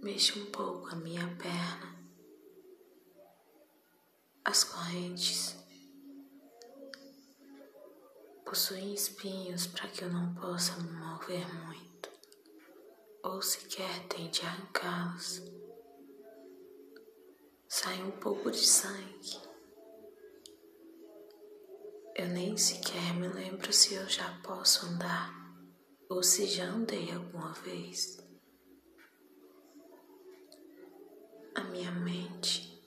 Mexe um pouco a minha perna, as correntes possuem espinhos para que eu não possa me mover muito, ou sequer tente arrancá-los. Sai um pouco de sangue. Eu nem sequer me lembro se eu já posso andar ou se já andei alguma vez. A minha mente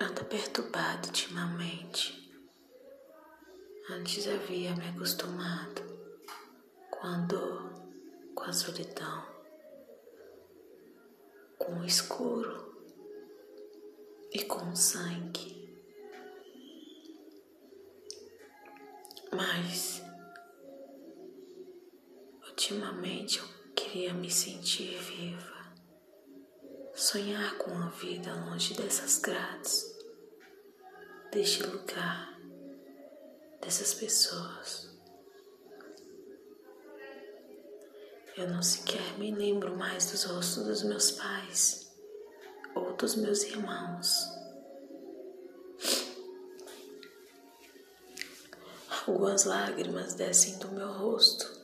anda perturbada ultimamente. Antes havia me acostumado com a dor, com a solidão, com o escuro e com o sangue. Mas ultimamente eu queria me sentir viva, sonhar com a vida longe dessas grades, deste lugar dessas pessoas. Eu não sequer me lembro mais dos rostos dos meus pais ou dos meus irmãos. Algumas lágrimas descem do meu rosto.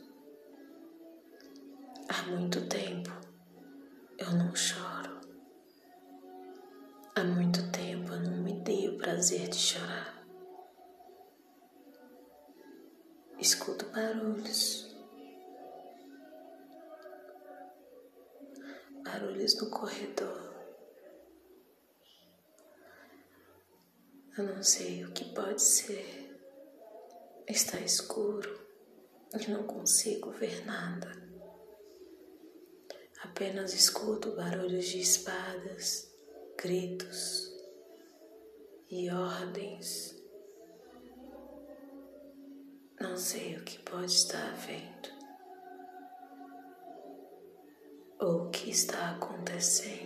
Há muito tempo eu não choro. Prazer de chorar. escuto barulhos. Barulhos no corredor. Eu não sei o que pode ser. Está escuro e não consigo ver nada. Apenas escuto barulhos de espadas, gritos e ordens. Não sei o que pode estar havendo ou o que está acontecendo.